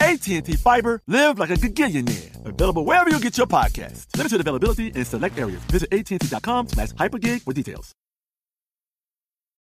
AT&T Fiber, live like a gigillionaire. Available wherever you get your podcast. Limited availability in select areas. Visit AT&T.com slash hypergig for details.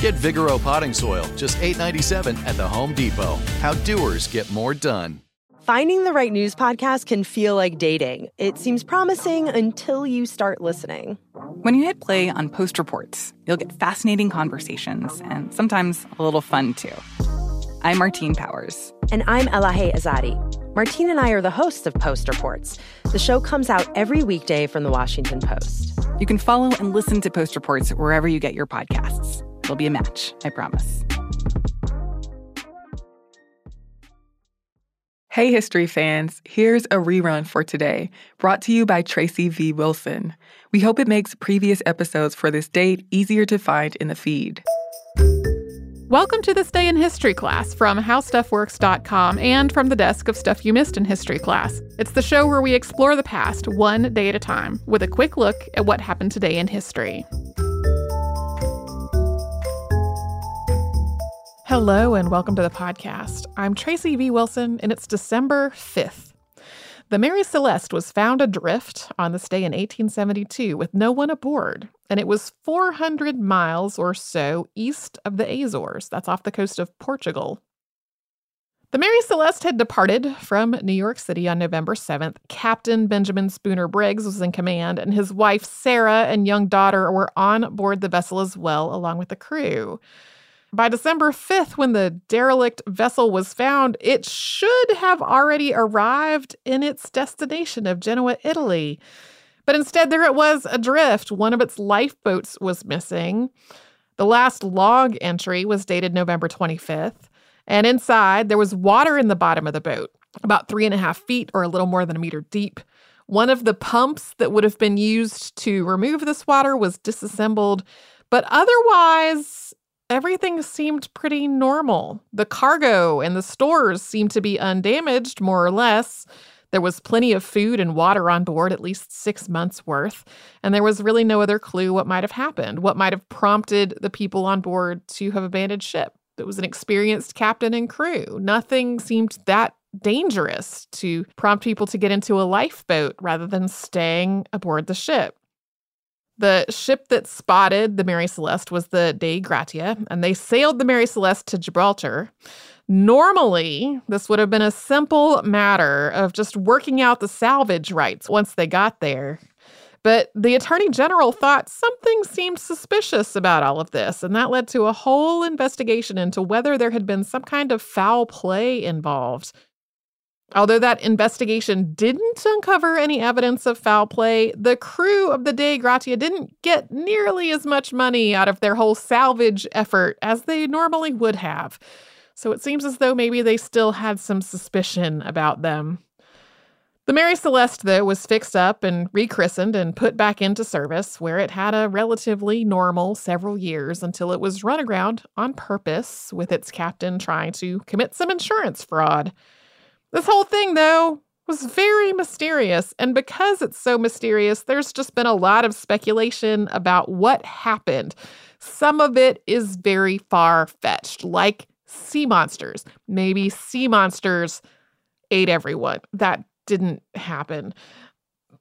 Get Vigoro potting soil, just $8.97 at the Home Depot. How doers get more done. Finding the right news podcast can feel like dating. It seems promising until you start listening. When you hit play on Post Reports, you'll get fascinating conversations and sometimes a little fun too. I'm Martine Powers. And I'm Elahe Izadi. Martine and I are the hosts of Post Reports. The show comes out every weekday from the Washington Post. You can follow and listen to Post Reports wherever you get your podcasts. It'll be a match, I promise. Hey, history fans, here's a rerun for today, brought to you by Tracy V. Wilson. We hope it makes previous episodes for this date easier to find in the feed. Welcome to This Day in History class from HowStuffWorks.com and from the desk of Stuff You Missed in History class. It's the show where we explore the past one day at a time with a quick look at what happened today in history. Hello, and welcome to the podcast. I'm Tracy V. Wilson, and it's December 5th. The Mary Celeste was found adrift on this day in 1872 with no one aboard, and it was 400 miles or so east of the Azores. That's off the coast of Portugal. The Mary Celeste had departed from New York City on November 7th. Captain Benjamin Spooner Briggs was in command, and his wife Sarah and young daughter were on board the vessel as well, along with the crew. By December 5th, when the derelict vessel was found, it should have already arrived in its destination of Genoa, Italy. But instead, there it was adrift. One of its lifeboats was missing. The last log entry was dated November 25th. And inside, there was water in the bottom of the boat, about three and a half feet or a little more than a meter deep. One of the pumps that would have been used to remove this water was disassembled, but otherwise, everything seemed pretty normal. The cargo and the stores seemed to be undamaged, more or less. There was plenty of food and water on board, at least six months worth, and there was really no other clue what might have happened, what might have prompted the people on board to have abandoned ship. It was an experienced captain and crew. Nothing seemed that dangerous to prompt people to get into a lifeboat rather than staying aboard the ship. The ship that spotted the Mary Celeste was the Dei Gratia, and they sailed the Mary Celeste to Gibraltar. Normally, this would have been a simple matter of just working out the salvage rights once they got there. But the Attorney General thought something seemed suspicious about all of this, and that led to a whole investigation into whether there had been some kind of foul play involved. Although that investigation didn't uncover any evidence of foul play, the crew of the Dei Gratia didn't get nearly as much money out of their whole salvage effort as they normally would have. So it seems as though maybe they still had some suspicion about them. The Mary Celeste, though, was fixed up and rechristened and put back into service, where it had a relatively normal several years until it was run aground on purpose, with its captain trying to commit some insurance fraud. This whole thing, though, was very mysterious. And because it's so mysterious, there's just been a lot of speculation about what happened. Some of it is very far fetched, like sea monsters. Maybe sea monsters ate everyone. That didn't happen.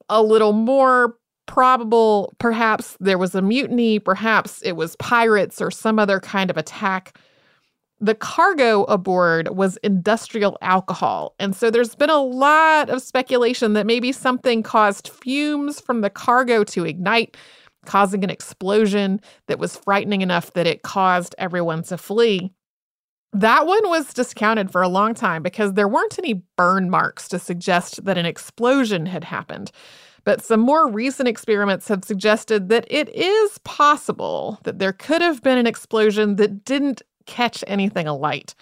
A little more probable, perhaps there was a mutiny, perhaps it was pirates or some other kind of attack. The cargo aboard was industrial alcohol. And so there's been a lot of speculation that maybe something caused fumes from the cargo to ignite, causing an explosion that was frightening enough that it caused everyone to flee. That one was discounted for a long time because there weren't any burn marks to suggest that an explosion had happened. But some more recent experiments have suggested that it is possible that there could have been an explosion that didn't catch anything alight.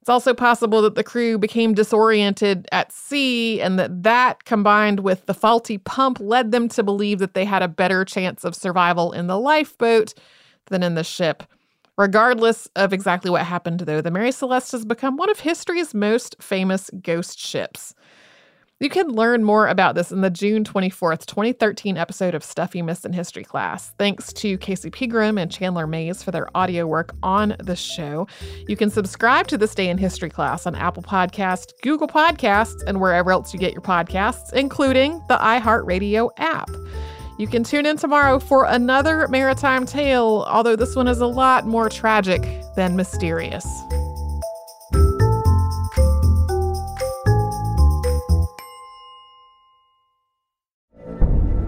It's also possible that the crew became disoriented at sea and that that combined with the faulty pump led them to believe that they had a better chance of survival in the lifeboat than in the ship. Regardless of exactly what happened, though, the Mary Celeste has become one of history's most famous ghost ships. You can learn more about this in the June 24th, 2013 episode of Stuff You Missed in History Class. Thanks to Casey Pegram and Chandler Mays for their audio work on the show. You can subscribe to This Day in History Class on Apple Podcasts, Google Podcasts, and wherever else you get your podcasts, including the iHeartRadio app. You can tune in tomorrow for another maritime tale, although this one is a lot more tragic than mysterious.